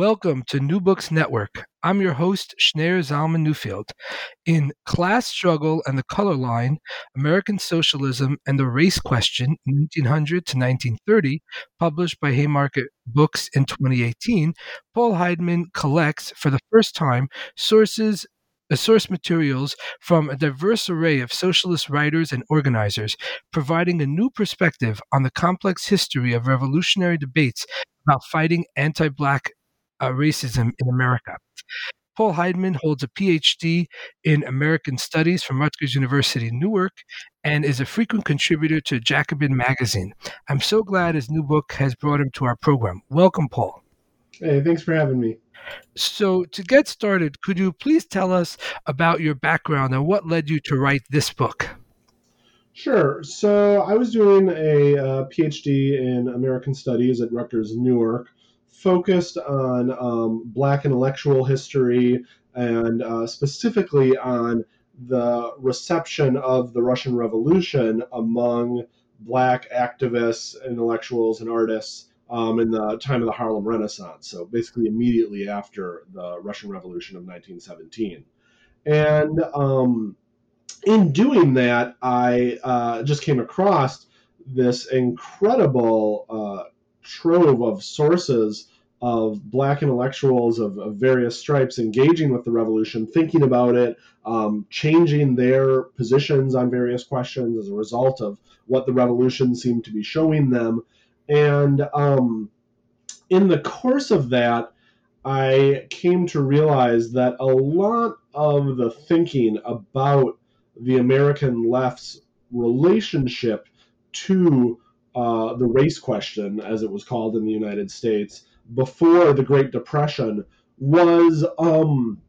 Welcome to New Books Network. I'm your host, Schneur Zalman Newfield. In Class Struggle and the Color Line American Socialism and the Race Question, 1900 to 1930, published by Haymarket Books in 2018, Paul Heideman collects, for the first time, sources uh, source materials from a diverse array of socialist writers and organizers, providing a new perspective on the complex history of revolutionary debates about fighting anti black uh, racism in America. Paul Heideman holds a PhD in American Studies from Rutgers University, Newark, and is a frequent contributor to Jacobin Magazine. I'm so glad his new book has brought him to our program. Welcome, Paul. Hey, thanks for having me. So, to get started, could you please tell us about your background and what led you to write this book? Sure. So, I was doing a uh, PhD in American Studies at Rutgers Newark focused on um, Black intellectual history and uh, specifically on the reception of the Russian Revolution among Black activists, intellectuals, and artists um, in the time of the Harlem Renaissance. So basically, immediately after the Russian Revolution of 1917. And um, in doing that, I uh, just came across this incredible uh, trove of sources of black intellectuals of, of, various stripes engaging with the revolution, thinking about it, um, changing their positions on various questions as a result of what the revolution seemed to be showing them. And um, in the course of that, I came to realize that a lot of the thinking about the American left's relationship to uh, the race question, as it was called in the United States, before the Great Depression was um,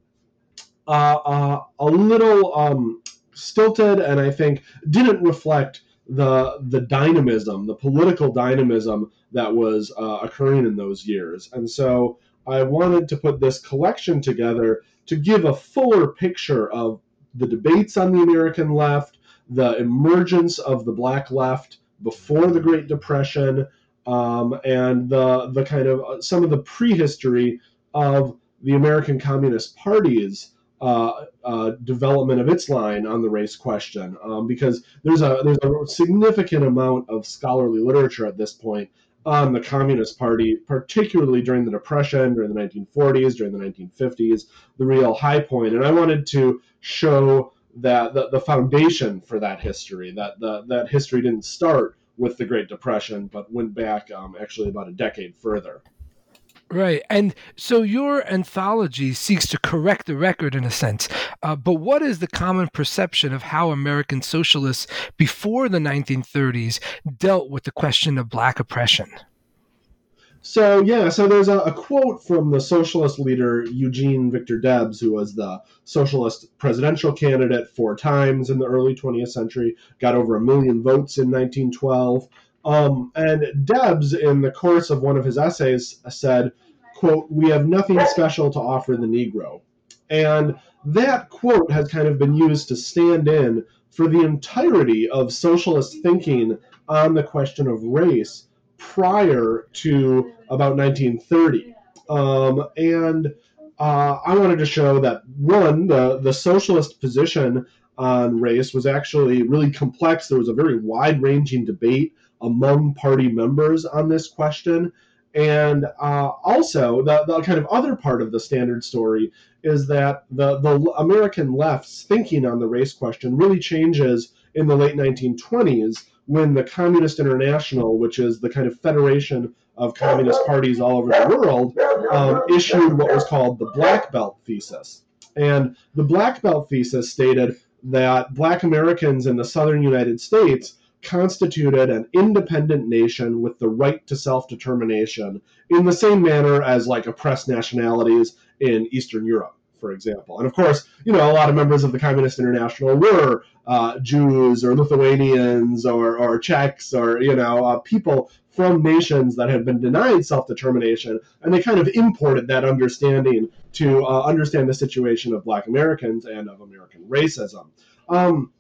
uh, uh, a little um, stilted, and I think didn't reflect the the dynamism, the political dynamism that was uh, occurring in those years. And so I wanted to put this collection together to give a fuller picture of the debates on the American left, the emergence of the black left before the Great Depression, um, and the the kind of uh, some of the prehistory of the American Communist Party's uh, uh, development of its line on the race question, um, because there's a there's a significant amount of scholarly literature at this point on the Communist Party, particularly during the Depression, during the 1940s, during the 1950s, the real high point. And I wanted to show that the, the foundation for that history, that the, that history didn't start with the Great Depression, but went back um, actually about a decade further. Right. And so your anthology seeks to correct the record in a sense. Uh, but what is the common perception of how American socialists before the 1930s dealt with the question of black oppression? So yeah, so there's a, a, quote from the socialist leader Eugene Victor Debs, who was the socialist presidential candidate four times in the early 20th century, got over a million votes in 1912. Um, and Debs, in the course of one of his essays, said, "quote We have nothing special to offer the Negro," and that quote has kind of been used to stand in for the entirety of socialist thinking on the question of race prior to about 1930. Um, and uh, I wanted to show that one, the, the socialist position on race was actually really complex. There was a very wide ranging debate among party members on this question. And uh, also, the, the kind of other part of the standard story is that the, the American left's thinking on the race question really changes in the late 1920s when the Communist International, which is the kind of federation of communist parties all over the world, um, issued what was called the Black Belt Thesis. And the Black Belt Thesis stated that black Americans in the southern United States constituted an independent nation with the right to self determination in the same manner as like oppressed nationalities in Eastern Europe for example. And of course, you know, a lot of members of the Communist International were uh, Jews or Lithuanians or, or Czechs or, you know, uh, people from nations that had been denied self determination. And they kind of imported that understanding to uh, understand the situation of Black Americans and of American racism. Um,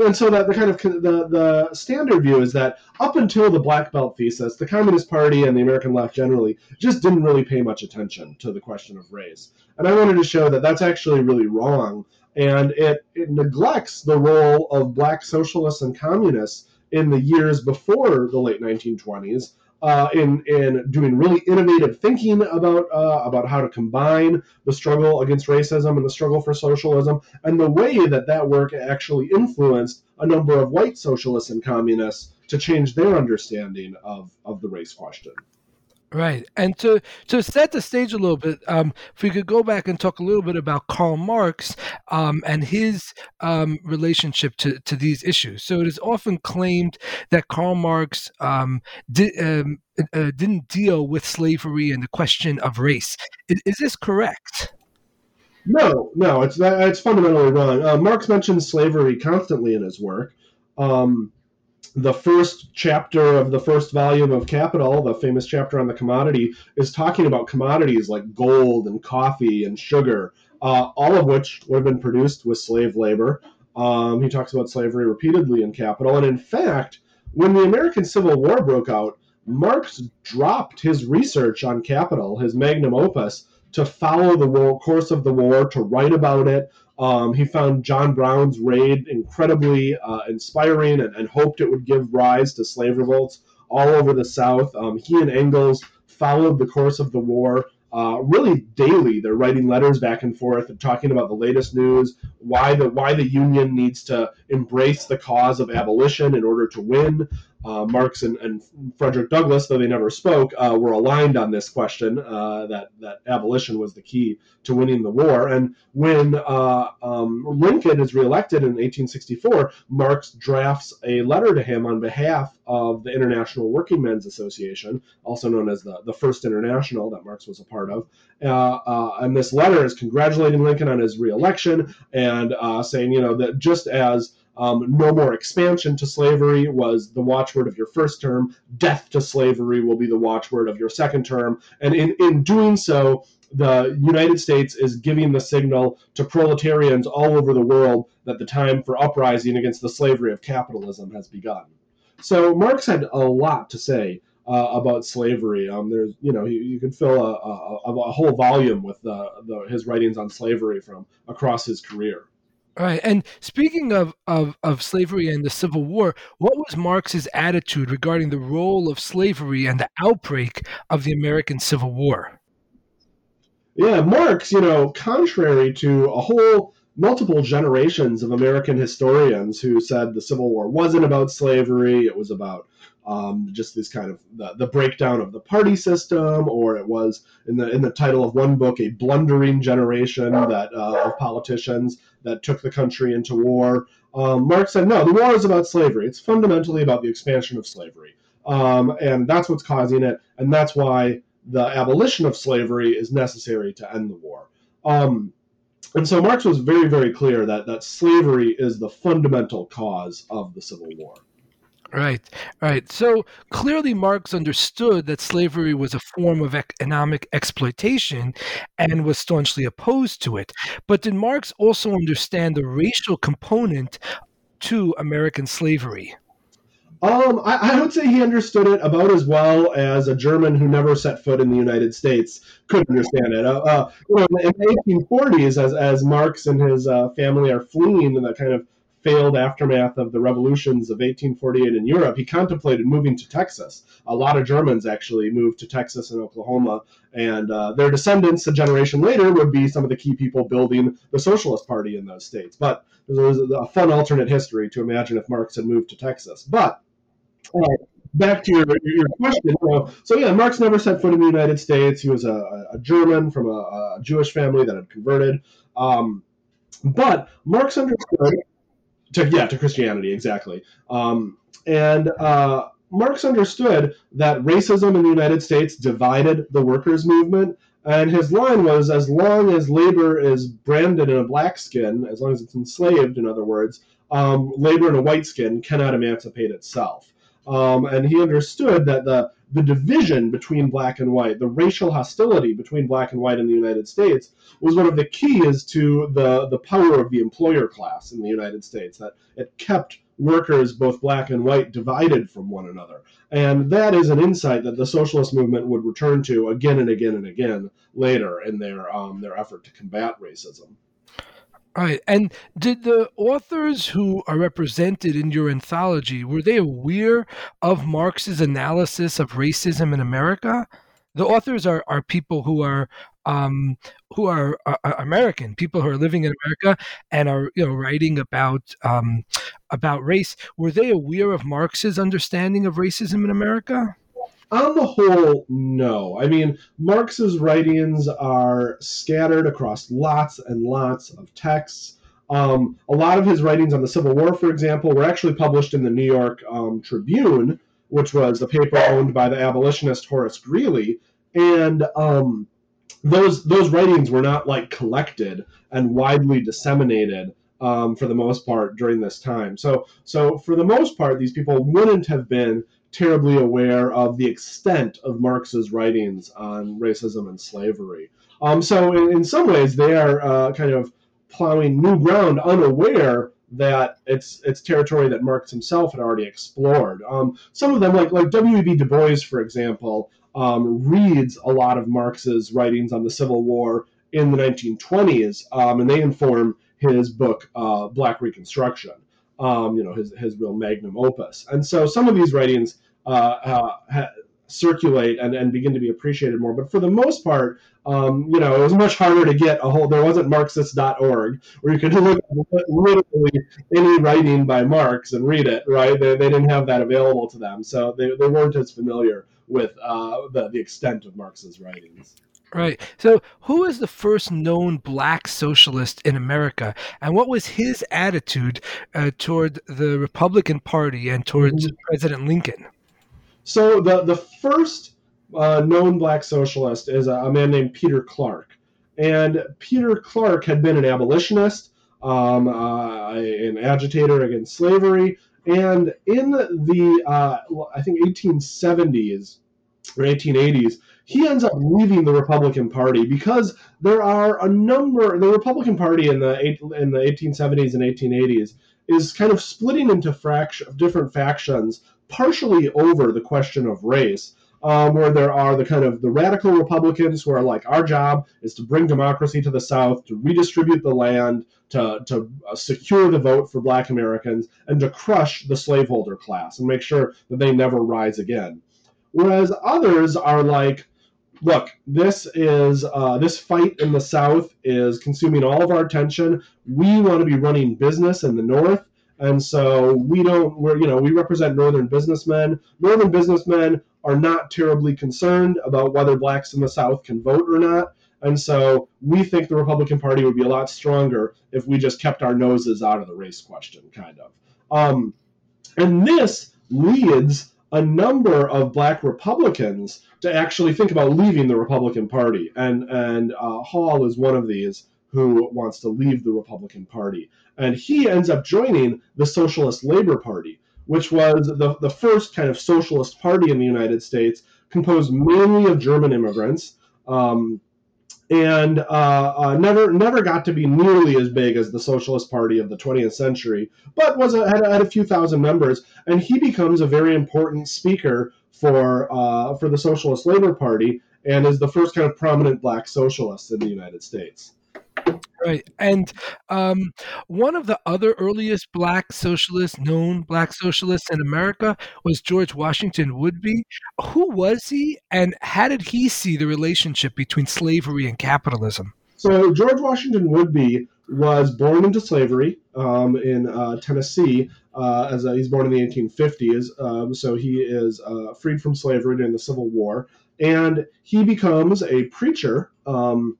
and so that the kind of the, the standard view is that up until the black belt thesis the communist party and the american left generally just didn't really pay much attention to the question of race. And i wanted to show that that's actually really wrong and it, it neglects the role of black socialists and communists in the years before the late 1920s uh, in in doing really innovative thinking about uh, about how to combine the struggle against racism and the struggle for socialism, and the way that that work actually influenced a number of white socialists and communists to change their understanding of of the race question. Right, and to to set the stage a little bit, um, if we could go back and talk a little bit about Karl Marx um, and his um, relationship to, to these issues. So it is often claimed that Karl Marx um, di- um, uh, didn't deal with slavery and the question of race. Is, is this correct? No, no, it's it's fundamentally wrong. Uh, Marx mentions slavery constantly in his work. Um, the first chapter of the first volume of Capital, the famous chapter on the commodity, is talking about commodities like gold and coffee and sugar, uh, all of which would have been produced with slave labor. Um, he talks about slavery repeatedly in Capital. And in fact, when the American Civil War broke out, Marx dropped his research on Capital, his magnum opus, to follow the war, course of the war, to write about it, um, he found John Brown's raid incredibly uh, inspiring and, and, hoped it would give rise to slave revolts all over the South. Um, he and Engels followed the course of the war uh, really daily. They're writing letters back and forth and talking about the latest news, why the why the Union needs to embrace the cause of abolition in order to win. Uh, Marx and, and, Frederick Douglass, though they never spoke, uh, were aligned on this question uh, that that abolition was the key to winning the war. And when uh, um, Lincoln is reelected in 1864, Marx drafts a letter to him on behalf of the International Working Men's Association, also known as the, the First International that Marx was a part of. Uh, uh, and this letter is congratulating Lincoln on his reelection and saying, you know, that just as um, no more expansion to slavery was the watchword of your first term. Death to slavery will be the watchword of your second term. And in, in doing so, the United States is giving the signal to proletarians all over the world that the time for uprising against the slavery of capitalism has begun. So Marx had a lot to say uh, about slavery. Um, there's, you know, you, you could fill a, a, a whole volume with the, the, his writings on slavery from across his career. Right. And speaking of, of, of slavery and the Civil War, what was Marx's attitude regarding the role of slavery and the outbreak of the American Civil War? Yeah, Marx, you know, contrary to a whole multiple generations of American historians who said the Civil War wasn't about slavery, it was about um, just this kind of the, the, breakdown of the party system, or it was in the in the title of one book, a blundering generation that uh, of politicians that took the country into war. Um, Marx said, no, the war is about slavery. It's fundamentally about the expansion of slavery, um, and that's what's causing it, and that's why the abolition of slavery is necessary to end the war. Um, and so Marx was very, very clear that that slavery is the fundamental cause of the Civil War. Right, right. So clearly, Marx understood that slavery was a form of economic exploitation and was staunchly opposed to it. But did Marx also understand the racial component to American slavery? Um, I, I, would say he understood it about as well as a German who never set foot in the United States could understand it. Uh, uh, you know, in the 1840s, as, as Marx and his uh, family are fleeing in the kind of failed aftermath of the revolutions of 1848 in Europe, he contemplated moving to Texas. A lot of Germans actually moved to Texas and Oklahoma, and uh, their descendants a generation later would be some of the key people building the Socialist Party in those states. But there's a fun alternate history to imagine if Marx had moved to Texas. But back to your, your question. so yeah, Marx never set foot in the United States. He was a, a German from a, a, Jewish family that had converted. Um, but Marx understood to yeah to Christianity exactly. Um, and uh, Marx understood that racism in the United States divided the workers' movement. And his line was as long as labor is branded in a black skin, as long as it's enslaved, in other words, um, labor in a white skin cannot emancipate itself. Um, and he understood that the, the division between black and white, the racial hostility between black and white in the United States, was one of the keys to the, the power of the employer class in the United States, that it kept workers, both black and white, divided from one another. And that is an insight that the socialist movement would return to again and again and again later in their, um, their effort to combat racism. All right. And did the authors who are represented in your anthology were they aware of Marx's analysis of racism in America? The authors are, are people who are um, who are uh, uh, American, people who are living in America and are you know writing about um, about race. Were they aware of Marx's understanding of racism in America? On the whole, no. I mean, Marx's writings are scattered across lots and lots of texts. Um, a lot of his writings on the Civil War, for example, were actually published in the New York um, Tribune, which was the paper owned by the abolitionist Horace Greeley. And um, those those writings were not like collected and widely disseminated um, for the most part during this time. So so for the most part, these people wouldn't have been terribly aware of the extent of Marx's writings on racism and slavery. Um, so in, in, some ways, they are uh, kind of plowing new ground, unaware that it's it's territory that Marx himself had already explored. Um, some of them, like like W.E.B. Du Bois, for example, um, reads a lot of Marx's writings on the Civil War in the 1920s, um, and they inform his book uh, Black Reconstruction. Um, you know, his his real magnum opus. And so some of these writings uh, uh, ha- circulate and, and begin to be appreciated more. But for the most part, um, you know, it was much harder to get a whole. There wasn't Marxist.org where you could look literally any writing by Marx and read it. Right? They, they didn't have that available to them, so they, they weren't as familiar with uh, the, the extent of Marx's writings. Right. So, who was the first known black socialist in America, and what was his attitude uh, toward the Republican Party and towards mm-hmm. President Lincoln? So, the the first uh, known black socialist is a, a, man named Peter Clark, and Peter Clark had been an abolitionist, um, uh, an agitator against slavery, and in the uh, I think 1870s or 1880s, he ends up leaving the Republican Party because there are a number. The Republican Party in the in the 1870s and 1880s is kind of splitting into fraction, different factions, partially over the question of race. Um, where there are the kind of the radical Republicans who are like, our job is to bring democracy to the South, to redistribute the land, to, to uh, secure the vote for Black Americans, and to crush the slaveholder class and make sure that they never rise again. Whereas others are like, look, this is uh, this fight in the South is consuming all of our attention. We want to be running business in the North, and so we don't. We're you know we represent Northern businessmen. Northern businessmen are not terribly concerned about whether blacks in the South can vote or not. And so we think the Republican Party would be a lot stronger if we just kept our noses out of the race question, kind of. Um, and this leads a number of black Republicans to actually think about leaving the Republican Party. And, and uh, Hall is one of these who wants to leave the Republican Party. And he ends up joining the Socialist Labor Party, which was the, the first kind of socialist party in the United States, composed mainly of German immigrants. Um, and uh, uh, never never got to be nearly as big as the Socialist Party of the 20th century, but was a, had, had, a few thousand members, and he becomes a very important speaker for uh, for the Socialist Labor Party, and is the first kind of prominent black socialist in the United States. Right. And um, one of the other earliest black socialists, known black socialists in America, was George Washington Woodbey. Who was he, and how did he see the relationship between slavery and capitalism? So, George Washington Woodbey was born into slavery um, in uh, Tennessee. Uh, as a, he's born in the 1850s, um, so he is uh, freed from slavery during the Civil War, and he becomes a preacher. Um,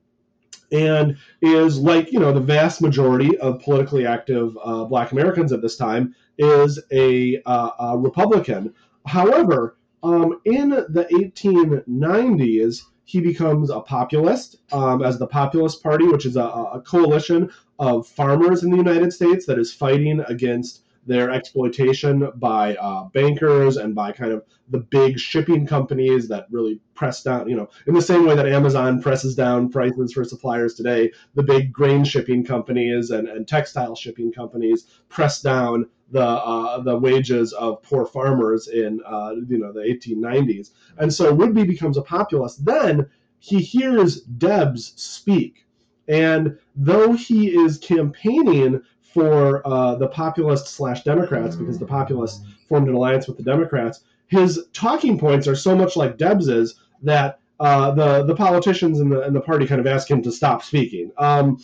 and is like you know the vast majority of politically active uh, Black Americans at this time is a, uh, a Republican. However, um, in the 1890s, he becomes a populist um, as the Populist Party, which is a, a, coalition of farmers in the United States that is fighting against their exploitation by uh, bankers and by kind of the big shipping companies that really press down, you know, in the same way that Amazon presses down prices for suppliers today, the big grain shipping companies and, and textile shipping companies press down the uh, the wages of poor farmers in uh, you know the 1890s. And so Woodbey becomes a populist. Then he hears Debs speak, and though he is campaigning for uh, the populist slash Democrats, because the populists formed an alliance with the Democrats, his talking points are so much like Debs's that uh, the the politicians in the in the party kind of ask him to stop speaking. Um,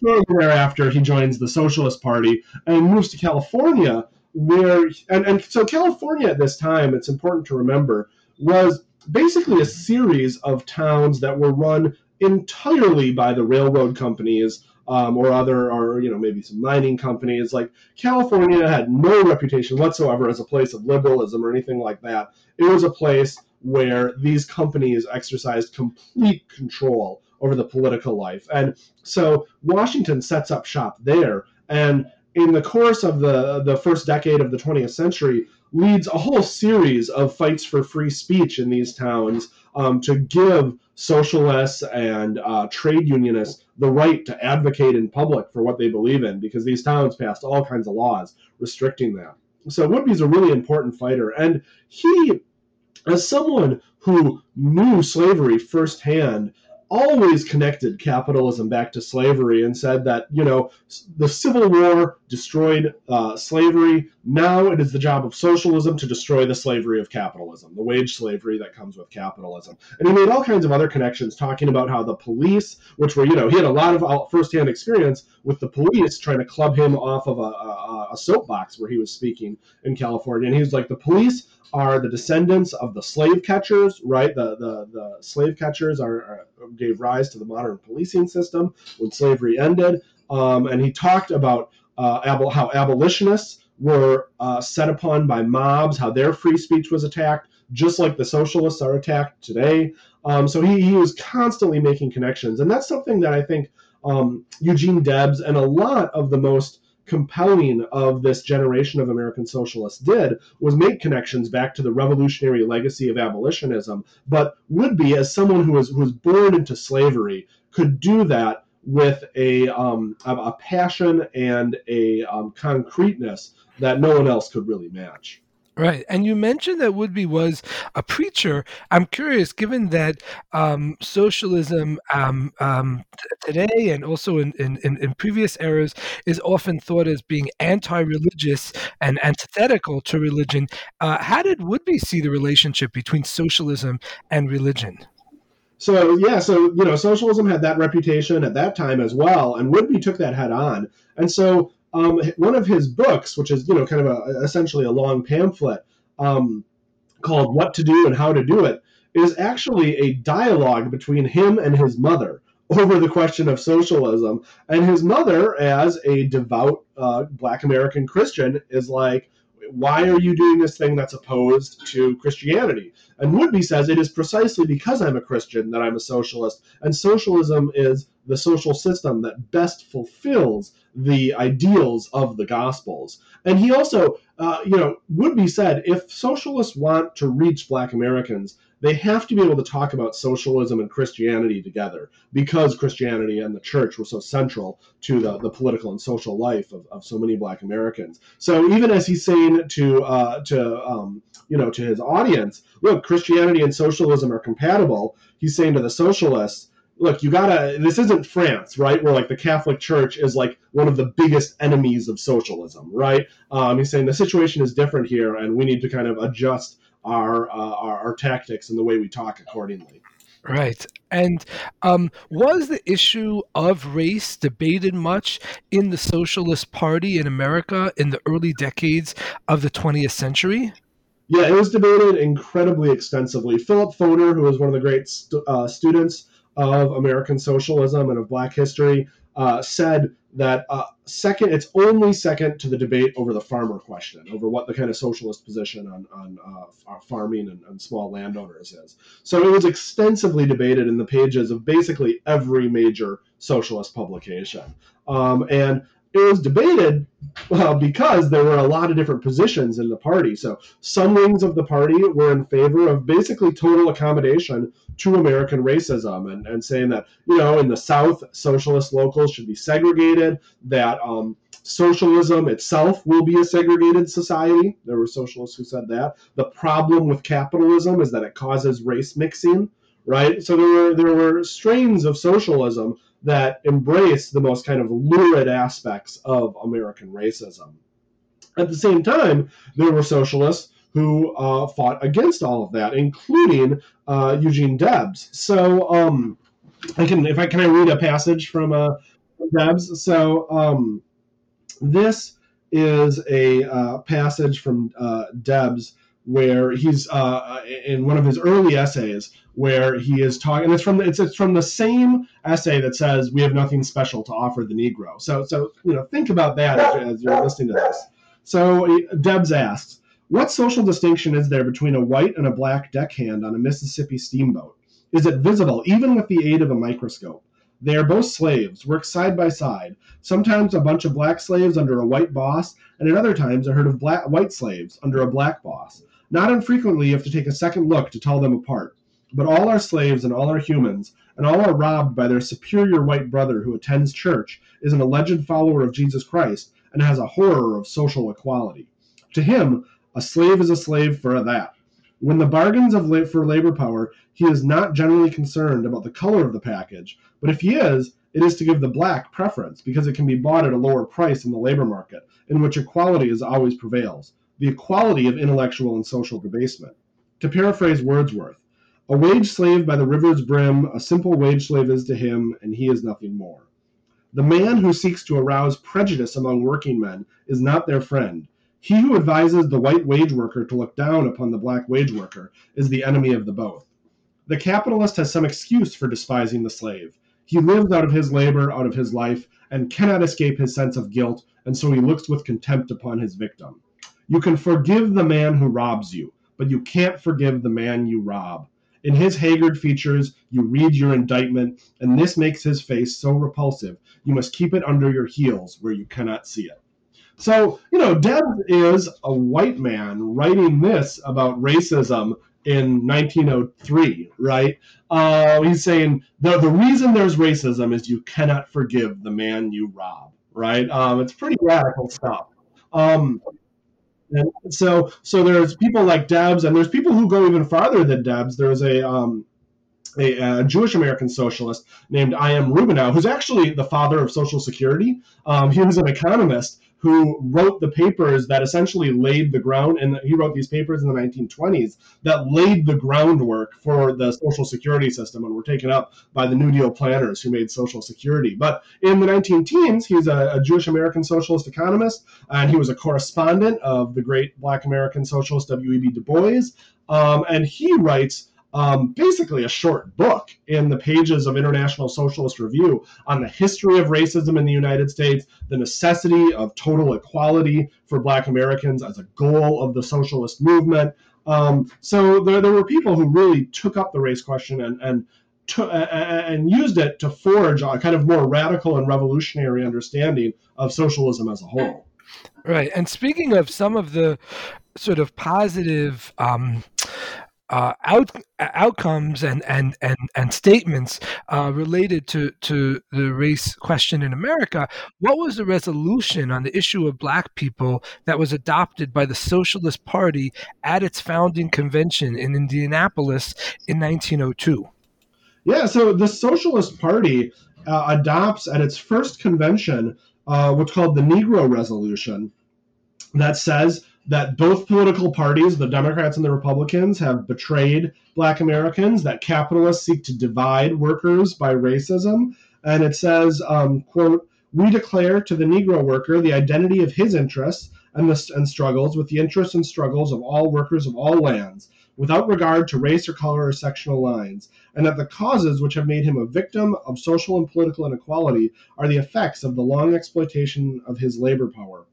shortly thereafter, he joins the Socialist Party and moves to California, where and, and so California at this time, it's important to remember, was basically a series of towns that were run entirely by the railroad companies um, or other or you know maybe some mining companies like california had no reputation whatsoever as a place of liberalism or anything like that it was a place where these companies exercised complete control over the political life. And so Washington sets up shop there. And in the course of the, the first decade of the 20th century, leads a whole series of fights for free speech in these towns um, to give socialists and uh, trade unionists the right to advocate in public for what they believe in because these towns passed all kinds of laws restricting that. So Woodbey's a really important fighter. And he, as someone who knew slavery firsthand, always connected capitalism back to slavery and said that you know the Civil War destroyed uh, slavery. Now it is the job of socialism to destroy the slavery of capitalism, the wage slavery that comes with capitalism. And he made all kinds of other connections, talking about how the police, which were you know he had a lot of uh, firsthand experience with the police trying to club him off of a, a, a soapbox where he was speaking in California, and he was like the police are the descendants of the slave catchers, right? The the, the slave catchers are, are, gave rise to the modern policing system when slavery ended. Um, and he talked about uh, how abolitionists were uh, set upon by mobs, how their free speech was attacked, just like the socialists are attacked today. Um, so he, he was constantly making connections. And that's something that I think um, Eugene Debs and a lot of the most compelling of this generation of American socialists did was make connections back to the revolutionary legacy of abolitionism, but Woodbey as someone who was who was born into slavery, could do that with a um, a passion and a um, concreteness that no one else could really match. Right. And you mentioned that Woodbey was a preacher. I'm curious, given that um, socialism um, um, today and also in, in, in, previous eras is often thought as being anti religious and antithetical to religion, uh, how did Woodbey see the relationship between socialism and religion? So yeah, so you know, socialism had that reputation at that time as well, and Woodbey took that head on. And so um, one of his books, which is you know kind of a, essentially a long pamphlet um, called "What to Do and How to Do It," is actually a dialogue between him and his mother over the question of socialism. And his mother, as a devout uh, Black American Christian, is like, why are you doing this thing that's opposed to Christianity? And Woodbey says it is precisely because I'm a Christian that I'm a socialist, and socialism is the social system that best fulfills the ideals of the Gospels. And he also, uh, you know, Woodbey said if socialists want to reach Black Americans, they have to be able to talk about socialism and Christianity together because Christianity and the church were so central to the, the political and social life of, of so many black Americans. So even as he's saying to uh, to um, you know to his audience, look, Christianity and socialism are compatible, he's saying to the socialists, look, you gotta. This isn't France, right? Where like the Catholic Church is like one of the biggest enemies of socialism, right? Um, he's saying the situation is different here, and we need to kind of adjust our, uh, our, our tactics and the way we talk accordingly. Right. And um, was the issue of race debated much in the Socialist Party in America in the early decades of the 20th century? Yeah, it was debated incredibly extensively. Philip Foner, who was one of the great stu- uh, students of American socialism and of Black history, uh, said that uh, second, it's only second to the debate over the farmer question, over what the kind of socialist position on, on uh, farming and, and, small landowners is. So it was extensively debated in the pages of basically every major socialist publication. Um, and it was debated uh, because there were a lot of different positions in the party. So some wings of the party were in favor of basically total accommodation to American racism and, and saying that, you know, in the South, socialist locals should be segregated, that um, socialism itself will be a segregated society. There were socialists who said that. The problem with capitalism is that it causes race mixing, right? So there were, there were strains of socialism that embrace the most kind of lurid aspects of American racism. At the same time, there were socialists who uh, fought against all of that, including uh, Eugene Debs. So, um, I can if I can I read a passage from uh, Debs. So, um, this is a uh, passage from uh, Debs where he's uh, in one of his early essays where he is talking and it's from it's, it's from the same essay that says we have nothing special to offer the negro. So so you know think about that as, as you're listening to this. So debs asks what social distinction is there between a white and a black deckhand on a mississippi steamboat? Is it visible even with the aid of a microscope? They are both slaves, work side by side, sometimes a bunch of black slaves under a white boss, and at other times a herd of black, white slaves under a black boss. Not infrequently, you have to take a second look to tell them apart. But all are slaves and all are humans, and all are robbed by their superior white brother who attends church, is an alleged follower of Jesus Christ, and has a horror of social equality. To him, a slave is a slave for that. When the bargains of la- for labor power, he is not generally concerned about the color of the package, but if he is, it is to give the black preference because it can be bought at a lower price in the labor market, in which equality is always prevails the equality of intellectual and social debasement. To paraphrase Wordsworth, a wage slave by the river's brim, a simple wage slave is to him, and he is nothing more. The man who seeks to arouse prejudice among working men is not their friend. He who advises the white wage worker to look down upon the black wage worker is the enemy of the both. The capitalist has some excuse for despising the slave. He lives out of his labor, out of his life, and cannot escape his sense of guilt, and so he looks with contempt upon his victim. You can forgive the man who robs you, but you can't forgive the man you rob. In his haggard features, you read your indictment, and this makes his face so repulsive, you must keep it under your heels where you cannot see it. So, you know, Deb is a white man writing this about racism in 1903, right? Uh, he's saying the, the reason there's racism is you cannot forgive the man you rob, right? Um, it's pretty radical stuff. Um, and so, so there's people like Debs, and there's people who go even farther than Debs. There's a um, a, a, Jewish American socialist named I.M. Rubinow, who's actually the father of Social Security. Um, he was an economist who wrote the papers that essentially laid the ground, and he wrote these papers in the 1920s that laid the groundwork for the Social Security system and were taken up by the New Deal planners who made Social Security. But in the 19 teens, he's a, a Jewish American socialist economist, and he was a correspondent of the great Black American socialist W.E.B. Du Bois. Um, and he writes um, basically a short book in the pages of International Socialist Review on the history of racism in the United States, the necessity of total equality for Black Americans as a goal of the socialist movement. Um, so there, there were people who really took up the race question and and to, uh, and used it to forge a kind of more radical and revolutionary understanding of socialism as a whole. Right. And speaking of some of the sort of positive um, uh, out, outcomes and and and and statements uh, related to to the race question in America. What was the resolution on the issue of Black people that was adopted by the Socialist Party at its founding convention in Indianapolis in 1902? Yeah, so the Socialist Party uh, adopts at its first convention uh, what's called the Negro Resolution, that says that both political parties, the Democrats and the Republicans, have betrayed black Americans, that capitalists seek to divide workers by racism. And it says, um, quote, we declare to the Negro worker the identity of his interests and, the, and struggles with the interests and struggles of all workers of all lands. without regard to race or color or sectional lines, and that the causes which have made him a victim of social and political inequality are the effects of the long exploitation of his labor power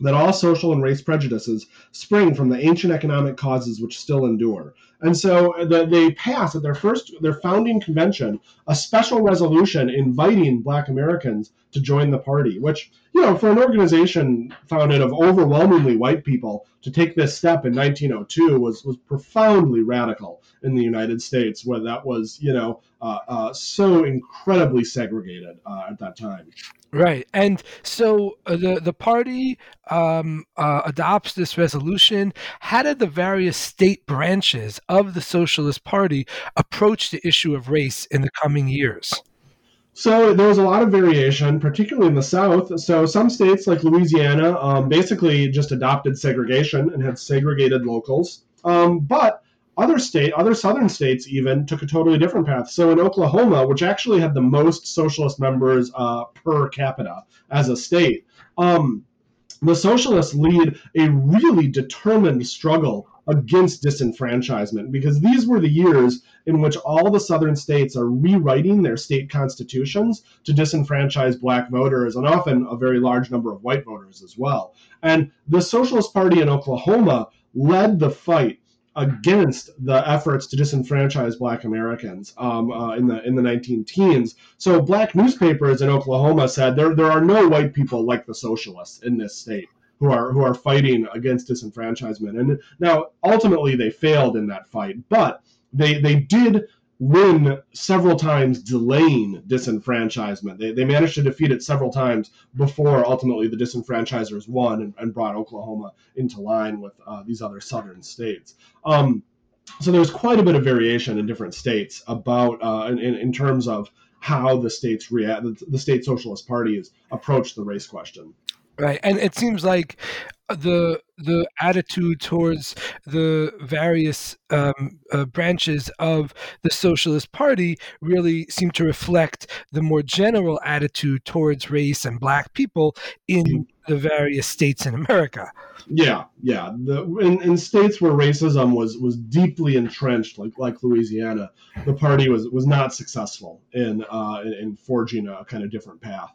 that all social and race prejudices spring from the ancient economic causes which still endure. And so uh, the, they passed at their first, their founding convention, a special resolution inviting Black Americans to join the party, which, you know, for an organization founded of overwhelmingly white people to take this step in 1902 was, was profoundly radical in the United States, where that was, you know, uh, uh, so incredibly segregated uh, at that time. Right, and so uh, the the party um, uh, adopts this resolution. How did the various state branches the Socialist Party approach the issue of race in the coming years? So there was a lot of variation, particularly in the South. So some states, like Louisiana, um, basically just adopted segregation and had segregated locals. Um, but other state, other southern states even took a totally different path. So in Oklahoma, which actually had the most socialist members uh, per capita as a state, um, the socialists lead a really determined struggle against disenfranchisement because these were the years in which all the southern states are rewriting their state constitutions to disenfranchise black voters and often a very large number of white voters as well. And the Socialist Party in Oklahoma led the fight against the efforts to disenfranchise Black Americans um, uh, in the in the 19 teens. So black newspapers in Oklahoma said there there are no white people like the socialists in this state who are who are fighting against disenfranchisement. And now ultimately they failed in that fight, but they they did win several times delaying disenfranchisement. They, they managed to defeat it several times before ultimately the disenfranchisers won and, and brought Oklahoma into line with uh, these other southern states. Um, so there's quite a bit of variation in different states about uh, in, in terms of how the states react, the state socialist parties approach the race question. Right, and it seems like the the attitude towards the various um, uh, branches of the Socialist Party really seem to reflect the more general attitude towards race and black people in mm-hmm. the various states in America. Yeah, yeah. The, in, in states where racism was was deeply entrenched, like like Louisiana, the party was was not successful in uh, in, in forging a kind of different path.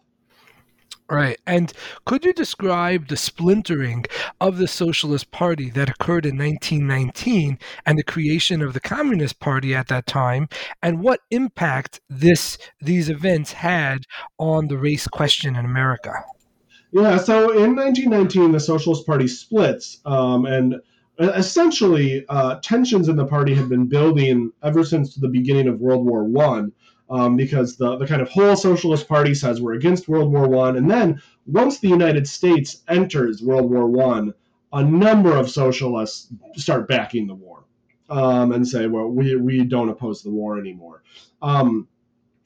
Right. And could you describe the splintering of the Socialist Party that occurred in 1919 and the creation of the Communist Party at that time and what impact this these events had on the race question in America? Yeah, so in 1919 the Socialist Party splits um, and essentially uh, tensions in the party had been building ever since the beginning of World War One um, because the, the kind of whole socialist party says we're against World War One, and then once the United States enters World War One, a number of socialists start backing the war um, and say, well, we, we don't oppose the war anymore. Um,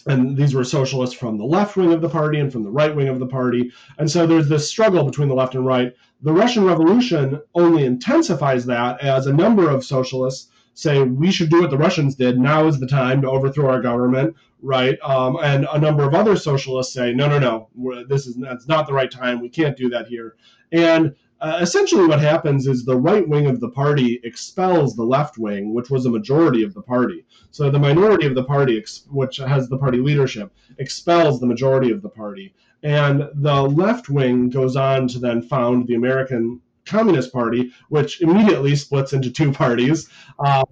and these were socialists from the left wing of the party and from the right wing of the party. And so there's this struggle between the left and right. The Russian Revolution only intensifies that as a number of socialists say we should do what the Russians did. Now is the time to overthrow our government, right? Um, and a number of other socialists say, no, no, no, this is that's not the right time. We can't do that here. And uh, essentially, what happens is the right wing of the party expels the left wing, which was a majority of the party. So the minority of the party, which has the party leadership, expels the majority of the party. And the left wing goes on to then found the American Communist Party, which immediately splits into two parties. Um,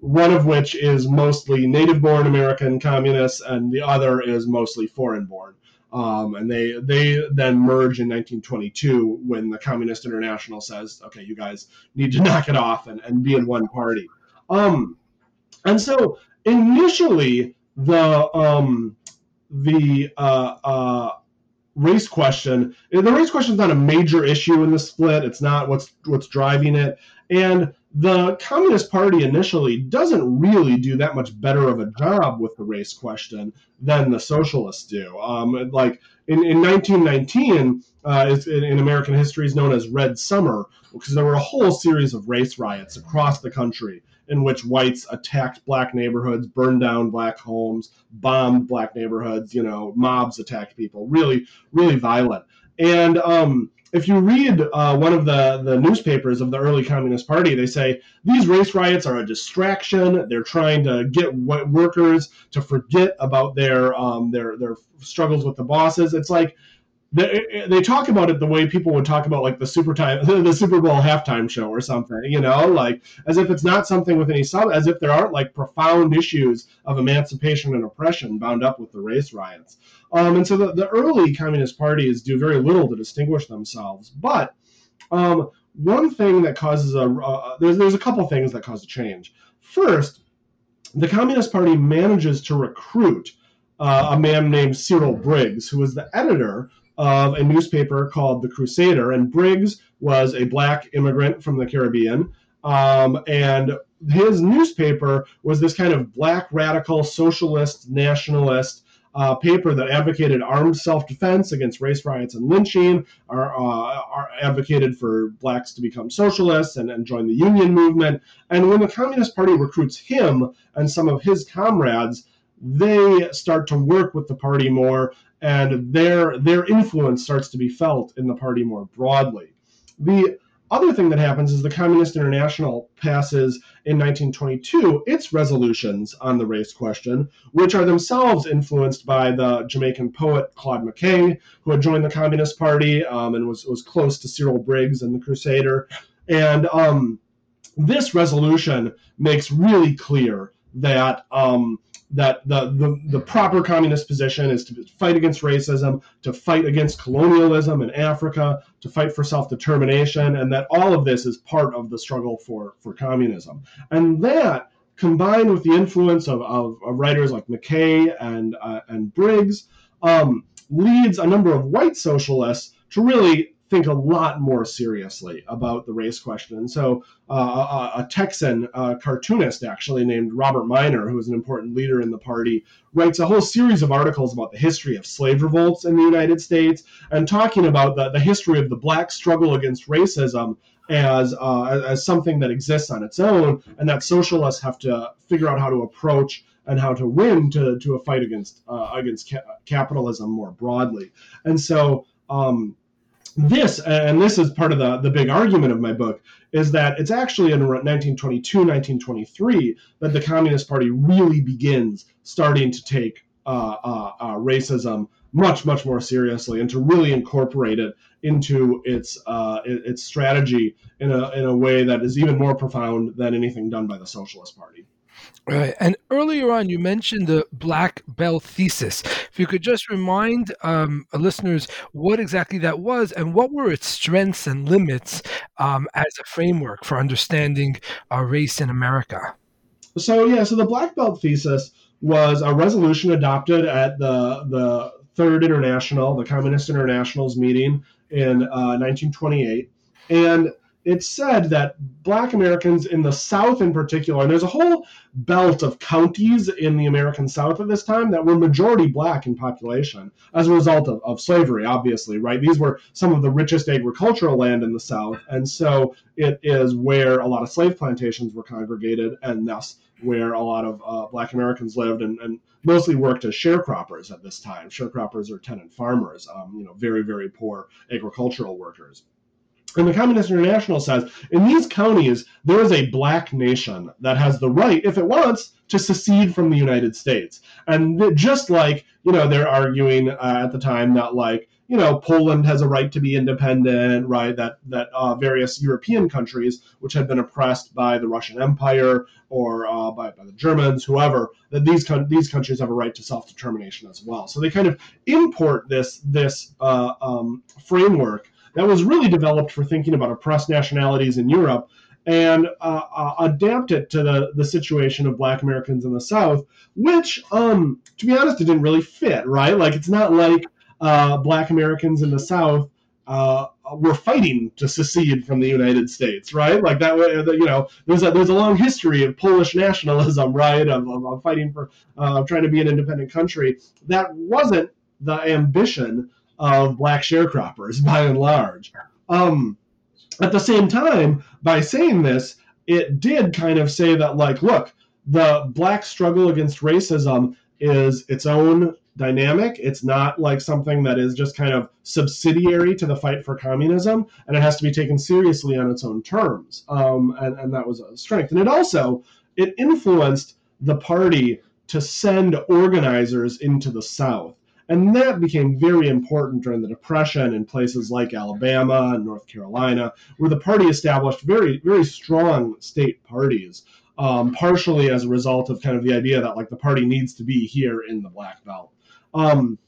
one of which is mostly native born American communists, and the other is mostly foreign born. Um, and they they then merge in 1922 when the Communist International says, okay, you guys need to knock it off and, and be in one party. Um, and so initially the um, the uh, uh, race question. The race question is not a major issue in the split. It's not what's what's driving it. And the Communist Party initially doesn't really do that much better of a job with the race question than the socialists do. Um, like in, in 1919, uh, in, in American history is known as Red Summer because there were a whole series of race riots across the country in which whites attacked black neighborhoods, burned down black homes, bombed black neighborhoods. You know, mobs attacked people. Really, really violent. And um, if you read uh, one of the, the newspapers of the early Communist Party, they say these race riots are a distraction. They're trying to get workers to forget about their um, their their struggles with the bosses. It's like they, they talk about it the way people would talk about like the super time the Super Bowl halftime show or something, you know, like as if it's not something with any sub, as if there aren't like profound issues of emancipation and oppression bound up with the race riots. Um, and so the, the early communist parties do very little to distinguish themselves. But um, one thing that causes a uh, there's there's a couple things that cause a change. First, the Communist Party manages to recruit uh, a man named Cyril Briggs, who was the editor of a newspaper called The Crusader. And Briggs was a black immigrant from the Caribbean. Um, and his newspaper was this kind of black radical socialist nationalist uh, paper that advocated armed self-defense against race riots and lynching, are, uh, advocated for blacks to become socialists and, and join the union movement. And when the Communist Party recruits him and some of his comrades, they start to work with the party more and their their influence starts to be felt in the party more broadly. The other thing that happens is the Communist International passes in 1922 its resolutions on the race question, which are themselves influenced by the Jamaican poet Claude McKay, who had joined the Communist Party um, and was, was close to Cyril Briggs and the Crusader. And um, this resolution makes really clear that um, that the, the, the proper communist position is to fight against racism, to fight against colonialism in Africa, to fight for self determination, and that all of this is part of the struggle for, for communism. And that, combined with the influence of, of, of writers like McKay and, uh, and Briggs, um, leads a number of white socialists to really think a lot more seriously about the race question. And so, uh, a, a, Texan uh, cartoonist, actually named Robert Minor, who is an important leader in the party, writes a whole series of articles about the history of slave revolts in the United States and talking about the, the history of the black struggle against racism as, uh, as something that exists on its own, and that socialists have to figure out how to approach and how to win to, to a fight against uh, against ca- capitalism more broadly. And so um, this, and this is part of the, the big argument of my book, is that it's actually in 1922, 1923 that the Communist Party really begins starting to take uh, uh, uh, racism much, much more seriously and to really incorporate it into its uh, its strategy in a, in a way that is even more profound than anything done by the Socialist Party. Right. And earlier on, you mentioned the black belt thesis. If you could just remind um, listeners what exactly that was and what were its strengths and limits um, as a framework for understanding our race in America. So, yeah, so the black belt thesis was a resolution adopted at the, the Third International, the Communist International's meeting in uh, 1928. And it said that black Americans in the South, in particular, and there's a whole belt of counties in the American South at this time that were majority black in population as a result of, of slavery, obviously, right? These were some of the richest agricultural land in the South. And so it is where a lot of slave plantations were congregated, and thus where a lot of uh, black Americans lived and, and, mostly worked as sharecroppers at this time. Sharecroppers are tenant farmers, um, you know, very, very poor agricultural workers. And the Communist International says in these counties, there is a black nation that has the right, if it wants, to secede from the United States. And just like, you know, they're arguing uh, at the time that, like, you know, Poland has a right to be independent, right? That that uh, various European countries, which had been oppressed by the Russian Empire or uh, by, by the Germans, whoever, that these these countries have a right to self determination as well. So they kind of import this this uh, um, framework that was really developed for thinking about oppressed nationalities in Europe and uh, uh, adapt it to the, the situation of black Americans in the South, which, um, to be honest, it didn't really fit, right? Like, it's not like uh, black Americans in the South uh, were fighting to secede from the United States, right? Like that, way, you know, there's a, there's a long history of Polish nationalism, right? Of, of, of fighting for, uh, trying to be an independent country. That wasn't the ambition of black sharecroppers by and large. Um, at the same time, by saying this, it did kind of say that, like, look, the black struggle against racism is its own dynamic. It's not like something that is just kind of subsidiary to the fight for communism, and it has to be taken seriously on its own terms. Um, and, and that was a strength. And it also it influenced the party to send organizers into the South. And that became very important during the Depression in places like Alabama and North Carolina, where the party established very, very strong state parties, um, partially as a result of kind of the idea that like the party needs to be here in the Black Belt. Um,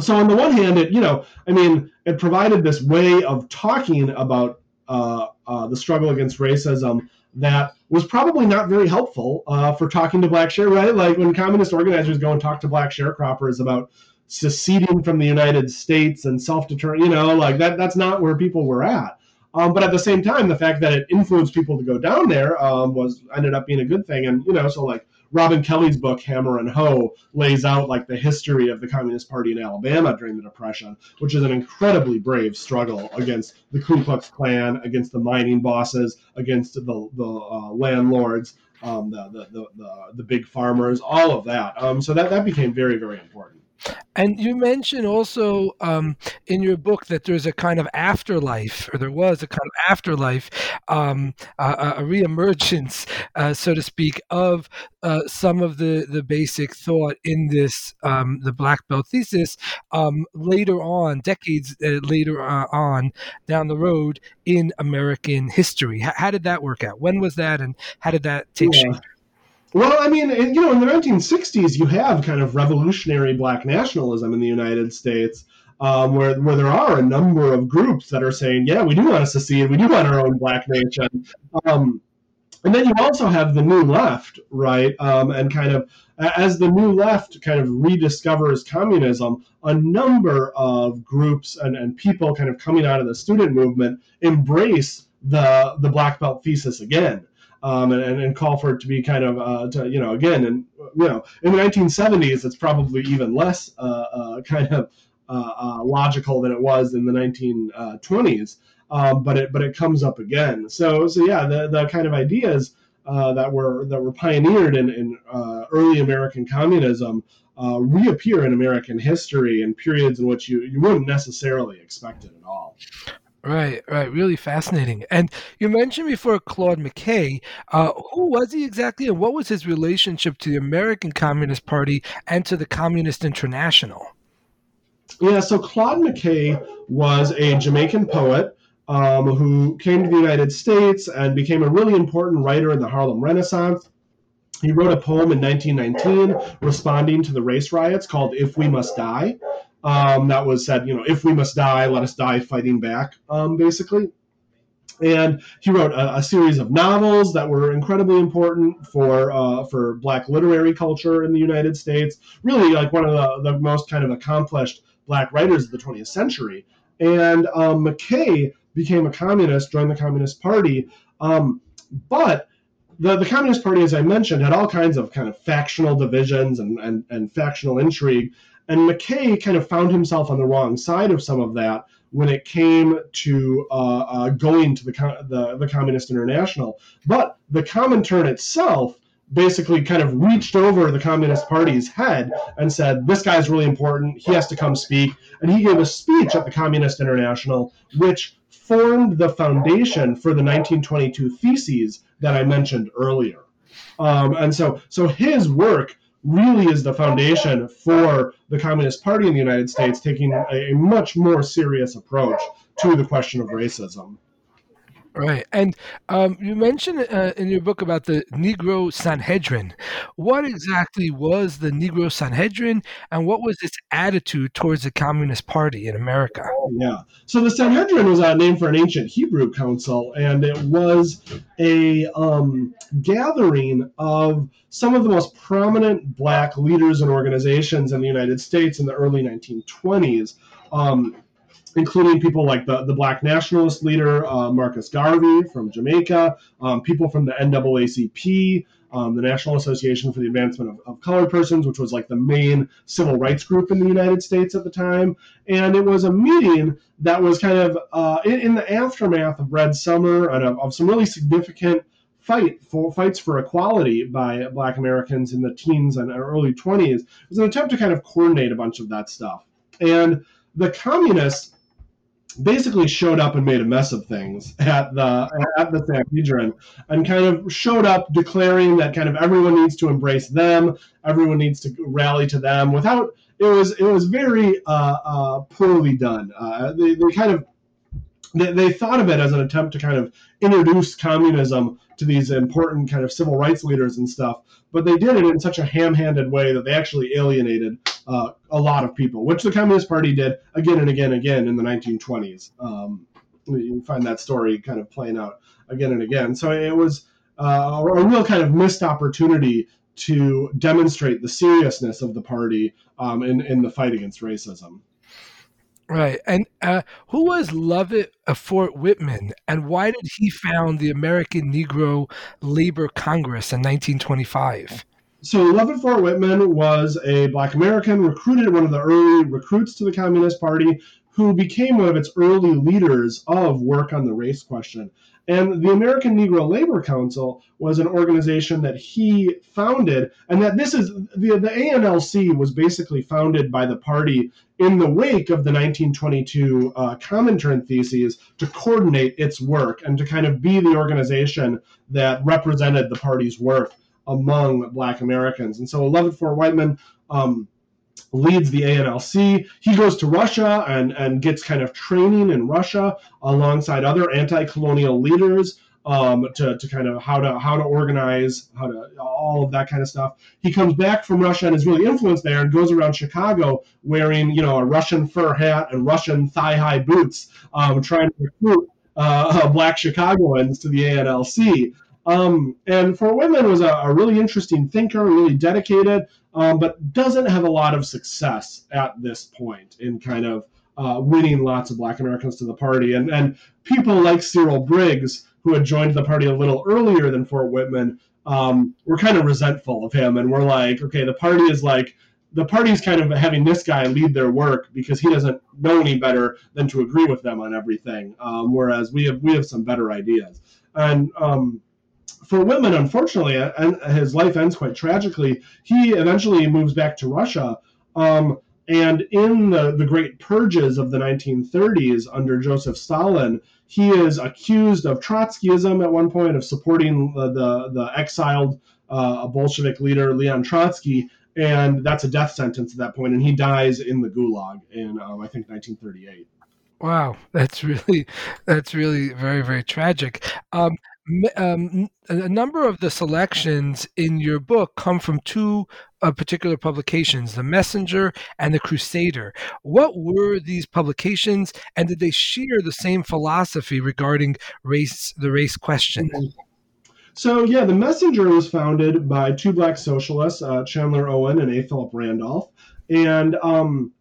so on the one hand, it you know, I mean, it provided this way of talking about uh, uh, the struggle against racism that was probably not very helpful uh, for talking to black share right like when communist organizers go and talk to black sharecroppers about seceding from the united states and self-determination you know like that that's not where people were at um, but at the same time the fact that it influenced people to go down there um, was ended up being a good thing and you know so like Robin Kelley's book Hammer and Hoe lays out like the history of the Communist Party in Alabama during the Depression, which is an incredibly brave struggle against the Ku Klux Klan, against the mining bosses, against the the uh, landlords, um, the, the, the, the the big farmers, all of that. Um, so that that became very very important. And you mentioned also um, in your book that there's a kind of afterlife, or there was a kind of afterlife, um, a, a reemergence, uh, so to speak, of uh, some of the, the basic thought in this, um, the Black Belt thesis, um, later on, decades uh, later uh, on down the road in American history. H- how did that work out? When was that, and how did that take yeah. shape? Well, I mean, you know, in the 1960s, you have kind of revolutionary black nationalism in the United States, um, where where there are a number of groups that are saying, yeah, we do want to secede, we do want our own black nation. Um, and then you also have the new left, right? Um, and kind of as the new left kind of rediscovers communism, a number of groups and, and people kind of coming out of the student movement embrace the the black belt thesis again um, and, and call for it to be kind of, uh, to, you know, again, and you know, in the 1970s, it's probably even less uh, uh, kind of uh, uh, logical than it was in the 1920s. Um, but it but it comes up again. So so yeah, the the kind of ideas uh, that were that were pioneered in, in early American communism reappear in American history in periods in which you, you wouldn't necessarily expect it at all. Right, right. Really fascinating. And you mentioned before Claude McKay. Uh, who was he exactly, and what was his relationship to the American Communist Party and to the Communist International? Yeah, so Claude McKay was a Jamaican poet um, who came to the United States and became a really important writer in the Harlem Renaissance. He wrote a poem in 1919 responding to the race riots called If We Must Die um, that was said, you know, if we must die, let us die fighting back, um, basically. And he wrote a, a, series of novels that were incredibly important for uh, for Black literary culture in the United States. Really, like one of the, the most kind of accomplished Black writers of the 20th century. And um, McKay became a communist, joined the Communist Party, um, but the, the Communist Party, as I mentioned, had all kinds of kind of factional divisions and, and, and factional intrigue. And McKay kind of found himself on the wrong side of some of that when it came to uh, uh, going to the, the, the Communist International. But the Comintern itself basically kind of reached over the Communist Party's head and said, This guy's really important. He has to come speak. And he gave a speech at the Communist International, which formed the foundation for the 1922 theses that I mentioned earlier. Um, and so, so his work really is the foundation for the Communist Party in the United States taking a, a much more serious approach to the question of racism. Right. And um, you mentioned uh, in your book about the Negro Sanhedrin. What exactly was the Negro Sanhedrin and what was its attitude towards the Communist Party in America? Oh, yeah. So the Sanhedrin was a name for an ancient Hebrew council, and it was a um, gathering of some of the most prominent black leaders and organizations in the United States in the early 1920s. Um, including people like the, the black nationalist leader uh, Marcus Garvey from Jamaica, um, people from the NAACP, um, the National Association for the Advancement of, of, Colored Persons, which was like the main civil rights group in the United States at the time. And it was a meeting that was kind of uh, in, in, the aftermath of Red Summer and of, of some really significant fight for fights for equality by Black Americans in the teens and early 20s It was an attempt to kind of coordinate a bunch of that stuff. And the communists basically showed up and made a mess of things at the at the Sanhedrin and kind of showed up declaring that kind of everyone needs to embrace them, everyone needs to rally to them without it was it was very uh, uh, poorly done. Uh, they, they kind of they, they thought of it as an attempt to kind of introduce communism to these important kind of civil rights leaders and stuff, but they did it in such a ham-handed way that they actually alienated uh, a lot of people, which the Communist Party did again and again and again in the 1920s. Um, you find that story kind of playing out again and again. So it was uh, a real kind of missed opportunity to demonstrate the seriousness of the party um, in, in the fight against racism. Right. And uh, who was Lovett Fort Whiteman, and why did he found the American Negro Labor Congress in 1925? So Lovett Fort Whiteman was a black American recruited, one of the early recruits to the Communist Party, who became one of its early leaders of work on the race question. And the American Negro Labor Council was an organization that he founded, and that this is the, the ANLC was basically founded by the party in the wake of the 1922 uh, Comintern theses to coordinate its work and to kind of be the organization that represented the party's work among Black Americans. And so Lovett Fort Whiteman um, leads the ANLC. He goes to Russia and, and gets kind of training in Russia alongside other anti-colonial leaders um, to, to kind of how to how to organize, how to all of that kind of stuff. He comes back from Russia and is really influenced there and goes around Chicago wearing you know a Russian fur hat and Russian thigh high boots, um, trying to recruit uh, black Chicagoans to the ANLC. Um, and Fort Whiteman was a, a, really interesting thinker, really dedicated, um, but doesn't have a lot of success at this point in kind of uh, winning lots of Black Americans to the party. And, and people like Cyril Briggs, who had joined the party a little earlier than Fort Whiteman, um, were kind of resentful of him and were like, okay, the party is like, the party's kind of having this guy lead their work because he doesn't know any better than to agree with them on everything. Um, whereas we have we have some better ideas. And um, Fort Whiteman, unfortunately, and his life ends quite tragically. He eventually moves back to Russia. Um, and in the, the great purges of the 1930s under Joseph Stalin, he is accused of Trotskyism at one point, of supporting the, the, the exiled uh, Bolshevik leader Leon Trotsky. And that's a death sentence at that point, and he dies in the Gulag in, um, I think, 1938. Wow, that's really that's really very very tragic. Um, um, a number of the selections in your book come from two uh, particular publications, The Messenger and The Crusader. What were these publications, and did they share the same philosophy regarding race, the race question? So, yeah, The Messenger was founded by two black socialists, uh, Chandler Owen and A. Philip Randolph. And um,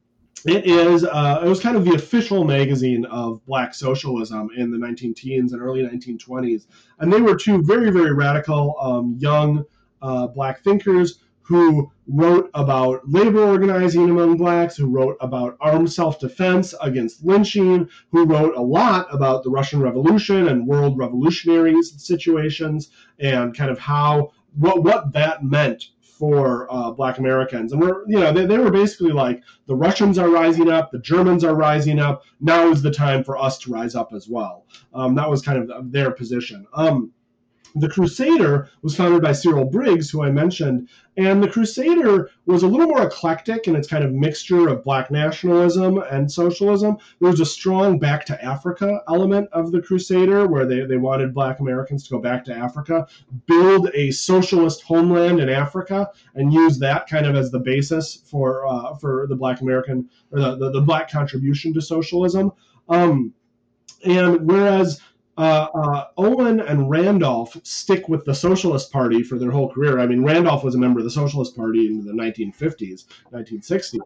it is uh, it was kind of the official magazine of black socialism in the 19 teens and early 1920s and they were two very very radical um, young uh, black thinkers who wrote about labor organizing among blacks who wrote about armed self-defense against lynching who wrote a lot about the russian revolution and world revolutionary situations and kind of how what what that meant for uh, black Americans. And we're, you know, they, they were basically like the Russians are rising up, the Germans are rising up. Now is the time for us to rise up as well. Um, that was kind of their position. Um, the Crusader was founded by Cyril Briggs, who I mentioned, and the Crusader was a little more eclectic in its kind of mixture of black nationalism and socialism. There was a strong back to Africa element of the Crusader, where they, they wanted black Americans to go back to Africa, build a socialist homeland in Africa, and use that kind of as the basis for uh, for the black American or the, the, the black contribution to socialism. Um, and whereas uh, uh, Owen and Randolph stick with the Socialist Party for their whole career. I mean, Randolph was a member of the Socialist Party in the 1950s, 1960s.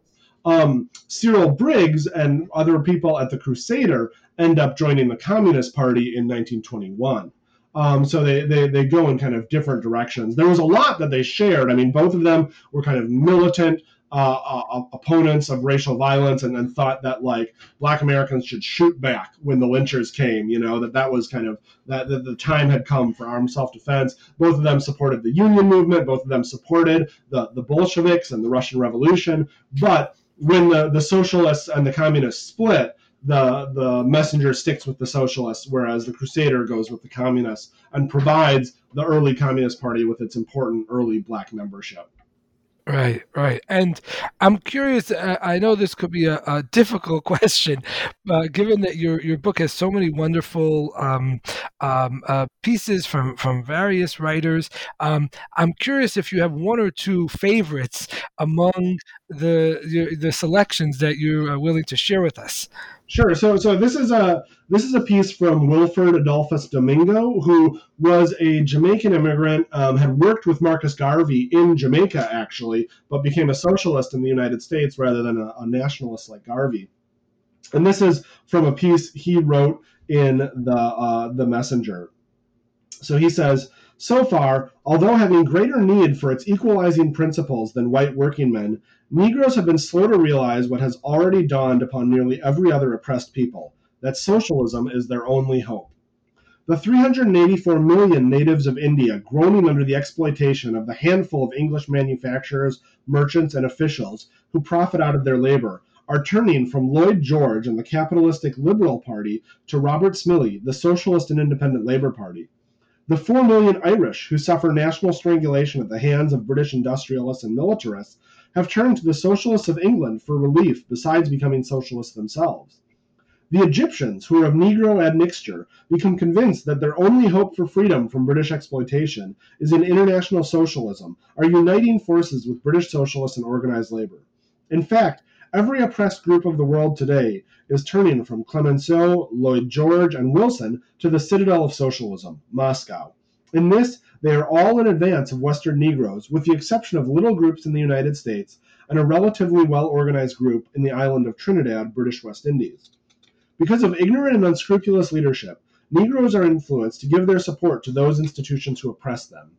Um, Cyril Briggs and other people at the Crusader end up joining the Communist Party in 1921. Um, so they, they, they go in kind of different directions. There was a lot that they shared. I mean, both of them were kind of militant uh, uh, opponents of racial violence and, and thought that like black Americans should shoot back when the lynchers came. You know that that was kind of that, that the time had come for armed self-defense. Both of them supported the union movement. Both of them supported the the Bolsheviks and the Russian Revolution. But when the, the socialists and the communists split, the the messenger sticks with the socialists, whereas the crusader goes with the communists and provides the early communist party with its important early black membership. Right, right. And I'm curious, uh, I know this could be a, a difficult question, given that your, your book has so many wonderful um, um, uh, pieces from, from various writers, um, I'm curious if you have one or two favorites among the, the, selections that you're willing to share with us. Sure. So, so this is a this is a piece from Wilfred Adolphus Domingo, who was a Jamaican immigrant, um, had worked with Marcus Garvey in Jamaica actually, but became a socialist in the United States rather than a, a nationalist like Garvey. And this is from a piece he wrote in the uh, the Messenger. So he says. So far, although having greater need for its equalizing principles than white working men, Negroes have been slow to realize what has already dawned upon nearly every other oppressed people that socialism is their only hope. The 384 million natives of India groaning under the exploitation of the handful of English manufacturers, merchants, and officials who profit out of their labor are turning from Lloyd George and the capitalistic Liberal Party to Robert Smillie, the Socialist and Independent Labour Party. The 4 million Irish who suffer national strangulation at the hands of British industrialists and militarists have turned to the socialists of England for relief besides becoming socialists themselves. The Egyptians, who are of Negro admixture, become convinced that their only hope for freedom from British exploitation is in international socialism, are uniting forces with British socialists and organized labor. In fact, every oppressed group of the world today is turning from Clemenceau, Lloyd George, and Wilson to the citadel of socialism, Moscow. In this, they are all in advance of Western Negroes, with the exception of little groups in the United States and a relatively well organized group in the island of Trinidad, British West Indies. Because of ignorant and unscrupulous leadership, Negroes are influenced to give their support to those institutions who oppress them.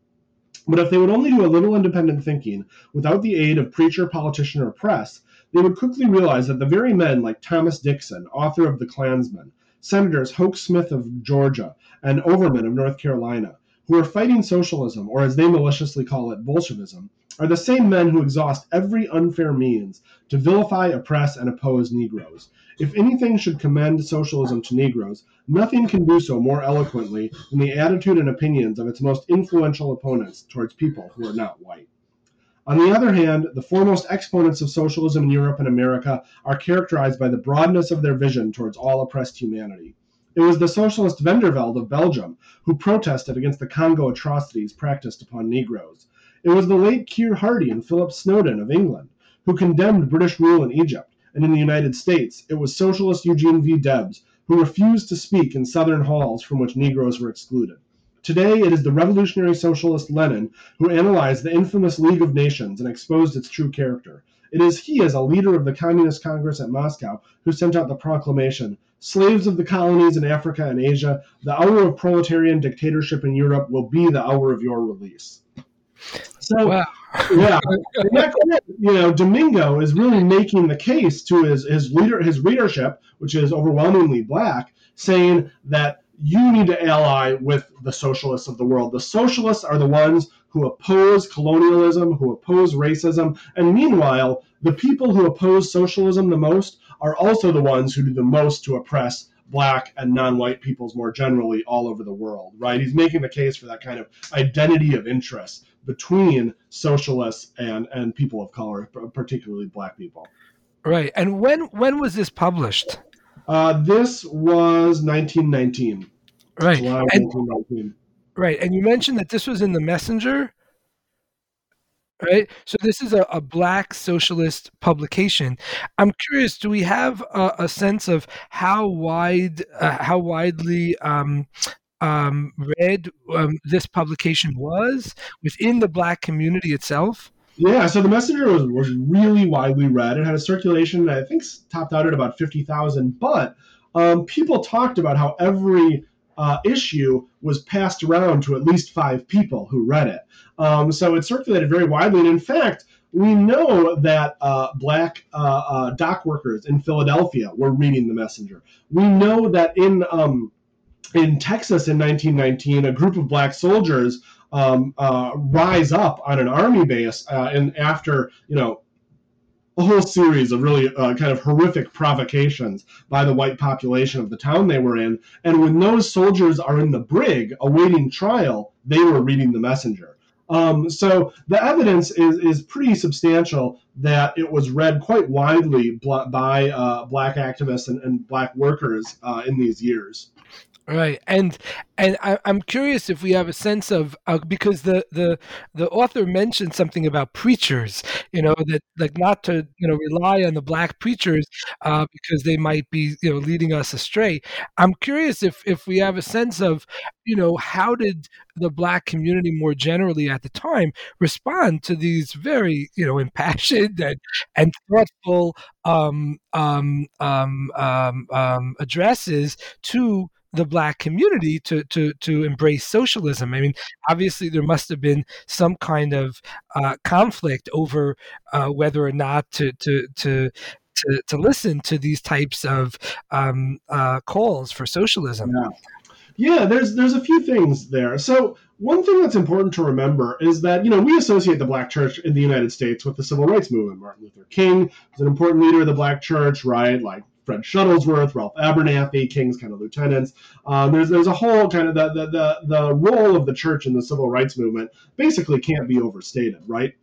But if they would only do a little independent thinking without the aid of preacher, politician, or press, they would quickly realize that the very men like Thomas Dixon, author of The Klansman, Senators Hoke Smith of Georgia, and Overman of North Carolina, who are fighting socialism, or as they maliciously call it, Bolshevism, are the same men who exhaust every unfair means to vilify, oppress, and oppose Negroes. If anything should commend socialism to Negroes, nothing can do so more eloquently than the attitude and opinions of its most influential opponents towards people who are not white. On the other hand, the foremost exponents of socialism in Europe and America are characterized by the broadness of their vision towards all oppressed humanity. It was the socialist Vandervelde of Belgium who protested against the Congo atrocities practiced upon Negroes. It was the late Keir Hardie and Philip Snowden of England who condemned British rule in Egypt and in the United States, it was socialist Eugene V. Debs who refused to speak in Southern halls from which Negroes were excluded. Today, it is the revolutionary socialist Lenin who analyzed the infamous League of Nations and exposed its true character. It is he, as a leader of the Communist Congress at Moscow, who sent out the proclamation Slaves of the colonies in Africa and Asia, the hour of proletarian dictatorship in Europe will be the hour of your release. So, wow. yeah, you know, Domingo is really making the case to his his leader his readership, which is overwhelmingly black, saying that you need to ally with the socialists of the world. The socialists are the ones who oppose colonialism, who oppose racism, and meanwhile, the people who oppose socialism the most are also the ones who do the most to oppress black and non-white peoples more generally all over the world right he's making the case for that kind of identity of interest between socialists and and people of color, particularly black people. Right. And when when was this published? Uh, this was 1919. Right. And, 1919. Right. And you mentioned that this was in the Messenger. Right. So this is a, a black socialist publication. I'm curious. Do we have a, a sense of how wide, uh, how widely um, um, read um, this publication was within the black community itself? Yeah, so the Messenger was, was really widely read. It had a circulation that I think topped out at about 50,000, but um, people talked about how every uh, issue was passed around to at least five people who read it. Um, so it circulated very widely. And in fact, we know that uh, black uh, uh, dock workers in Philadelphia were reading the messenger. We know that in um, in Texas in 1919, a group of black soldiers um, uh, rise up on an army base, uh, and after you know a whole series of really uh, kind of horrific provocations by the white population of the town they were in. And when those soldiers are in the brig awaiting trial, they were reading the messenger. Um, so the evidence is, is pretty substantial that it was read quite widely by uh, black activists and, and black workers uh, in these years. Right, and and I, am curious if we have a sense of uh, because the the the author mentioned something about preachers, you know, that like not to you know rely on the black preachers uh, because they might be you know leading us astray. I'm curious if if we have a sense of you know how did the black community more generally at the time respond to these very you know impassioned and and thoughtful um, um, um, um, um addresses to the black community to to to embrace socialism. I mean, obviously there must have been some kind of uh, conflict over uh, whether or not to to to to, to listen to these types of um, uh, calls for socialism. Yeah. yeah, there's there's a few things there. So one thing that's important to remember is that you know we associate the black church in the united states with the civil rights movement martin luther king was an important leader of the black church right like Fred Shuttlesworth, Ralph Abernathy, King's kind of lieutenants. Um, there's there's a whole kind of the, the the the role of the church in the civil rights movement basically can't be overstated, right?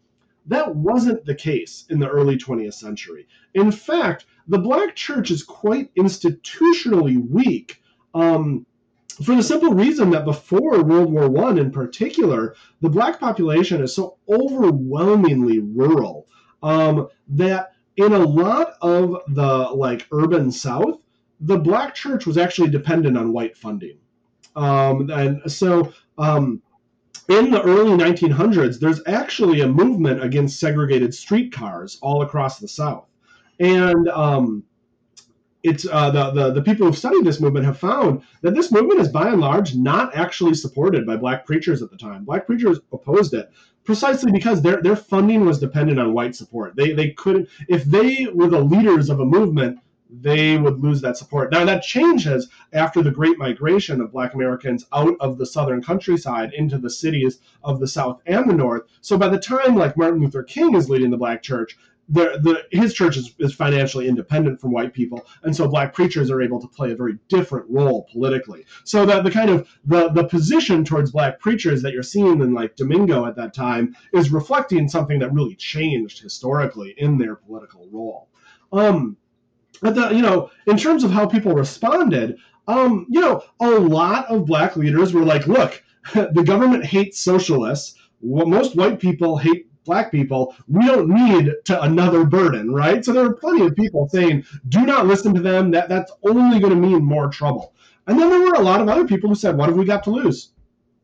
That wasn't the case in the early 20th century. In fact, the black church is quite institutionally weak. Um, for the simple reason that before World War One, in particular, the black population is so overwhelmingly rural um, that in a lot of the like urban South, the black church was actually dependent on white funding. Um, and so um, in the early 1900s, there's actually a movement against segregated streetcars all across the South. And um, it's uh, the, the, the people who've studied this movement have found that this movement is by and large not actually supported by black preachers at the time. Black preachers opposed it precisely because their their funding was dependent on white support. They they couldn't if they were the leaders of a movement, they would lose that support. Now that changes after the Great Migration of Black Americans out of the southern countryside into the cities of the South and the North. So by the time like Martin Luther King is leading the Black Church, the, the his church is, is financially independent from white people, and so black preachers are able to play a very different role politically. So that the kind of the the position towards black preachers that you're seeing in like Domingo at that time is reflecting something that really changed historically in their political role. Um, but the, you know, in terms of how people responded, um, you know, a lot of black leaders were like, "Look, the government hates socialists. Most white people hate black people, we don't need to another burden, right? So there are plenty of people saying, do not listen to them. That that's only going to mean more trouble. And then there were a lot of other people who said, what have we got to lose?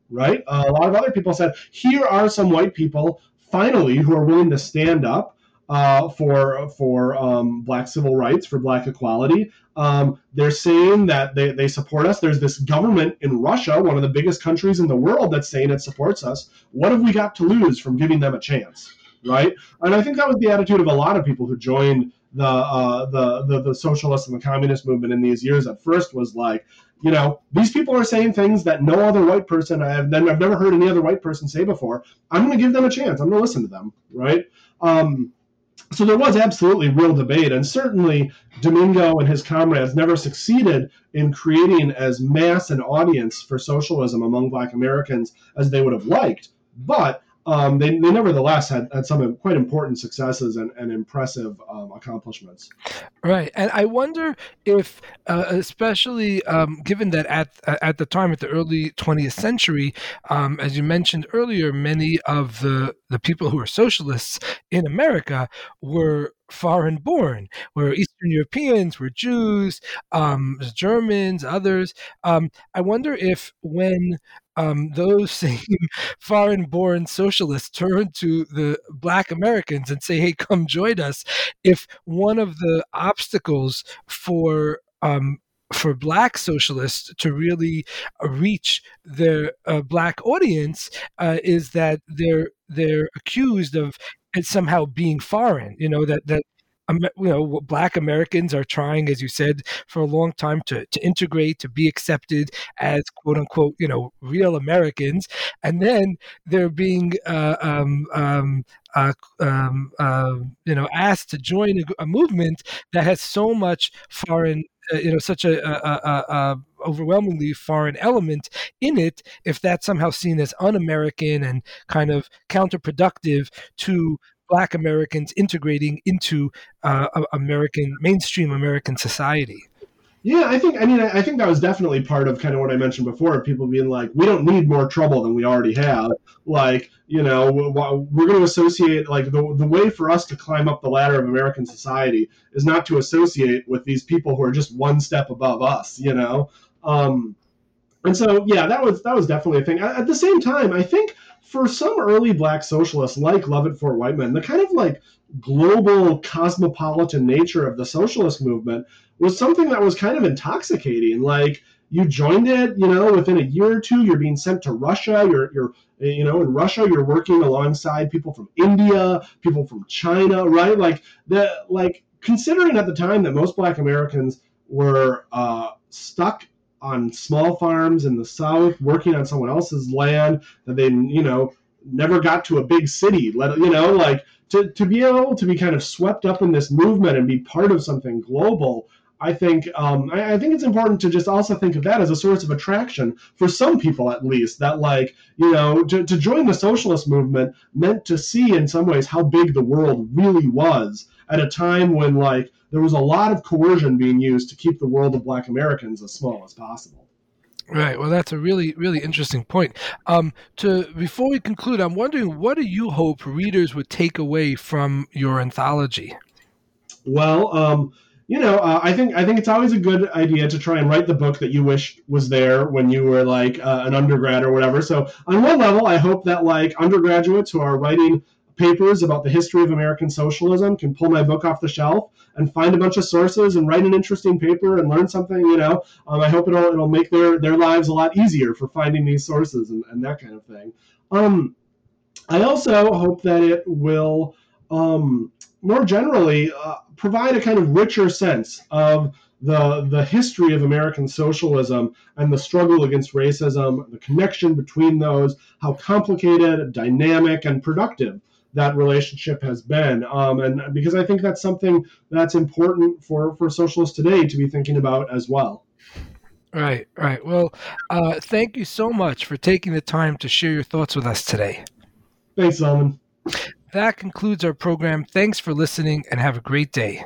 Right? Uh, a lot of other people said, here are some white people finally who are willing to stand up uh, for for um, black civil rights, for black equality. Um, they're saying that they, they support us. There's this government in Russia, one of the biggest countries in the world, that's saying it supports us. What have we got to lose from giving them a chance, right? And I think that was the attitude of a lot of people who joined the uh, the, the the socialist and the communist movement in these years. At first, was like, you know, these people are saying things that no other white person I have I've never heard any other white person say before. I'm going to give them a chance. I'm going to listen to them, right? Um, so there was absolutely real debate, and certainly Domingo and his comrades never succeeded in creating as mass an audience for socialism among Black Americans as they would have liked. But um, they, they, nevertheless had, had some quite important successes and, and impressive um, accomplishments. Right, and I wonder if, uh, especially um, given that at at the time, at the early 20th century, um, as you mentioned earlier, many of the the people who were socialists in America were foreign born, were Eastern Europeans were Jews, um, Germans, others. Um, I wonder if when um, those same foreign born socialists turn to the black Americans and say, hey, come join us, if one of the obstacles for um, for black socialists to really reach their uh, black audience uh, is that they're they're accused of somehow being foreign. You know that that you know, black Americans are trying, as you said, for a long time to, to integrate, to be accepted as quote unquote, you know, real Americans. And then they're being, uh, um, um, uh, um, uh, you know, asked to join a, a, movement that has so much foreign, uh, you know, such a, a, a overwhelmingly foreign element in it if that's somehow seen as un-american and kind of counterproductive to black Americans integrating into uh, American mainstream American society. Yeah, I think I mean I think that was definitely part of kind of what I mentioned before. People being like, we don't need more trouble than we already have. Like, you know, we're going to associate like the the way for us to climb up the ladder of American society is not to associate with these people who are just one step above us. You know, um, and so yeah, that was that was definitely a thing. At the same time, I think for some early black socialists like Lovett Fort Whiteman, the kind of like global cosmopolitan nature of the socialist movement was something that was kind of intoxicating. Like you joined it, you know, within a year or two, you're being sent to Russia. You're, you're, you know, in Russia, you're working alongside people from India, people from China, right? Like the, like considering at the time that most Black Americans were uh, stuck on small farms in the south working on someone else's land that they you know never got to a big city let you know like to, to be able to be kind of swept up in this movement and be part of something global I think um, I, I, think it's important to just also think of that as a source of attraction for some people, at least. That like you know to, to join the socialist movement meant to see in some ways how big the world really was at a time when like there was a lot of coercion being used to keep the world of Black Americans as small as possible. Right. Well, that's a really, really interesting point. Um, to before we conclude, I'm wondering what do you hope readers would take away from your anthology? Well, um, you know, uh, I think I think it's always a good idea to try and write the book that you wish was there when you were like uh, an undergrad or whatever. So, on one level, I hope that like undergraduates who are writing papers about the history of American socialism can pull my book off the shelf and find a bunch of sources and write an interesting paper and learn something. You know, um, I hope it'll it'll make their their lives a lot easier for finding these sources and, and that kind of thing. Um, I also hope that it will um, more generally uh, provide a kind of richer sense of the the history of American socialism and the struggle against racism, the connection between those, how complicated, dynamic, and productive that relationship has been. Um, and because I think that's something that's important for, for socialists today to be thinking about as well. Right, right. Well, uh, thank you so much for taking the time to share your thoughts with us today. Thanks, Zalman. That concludes our program. Thanks for listening and have a great day.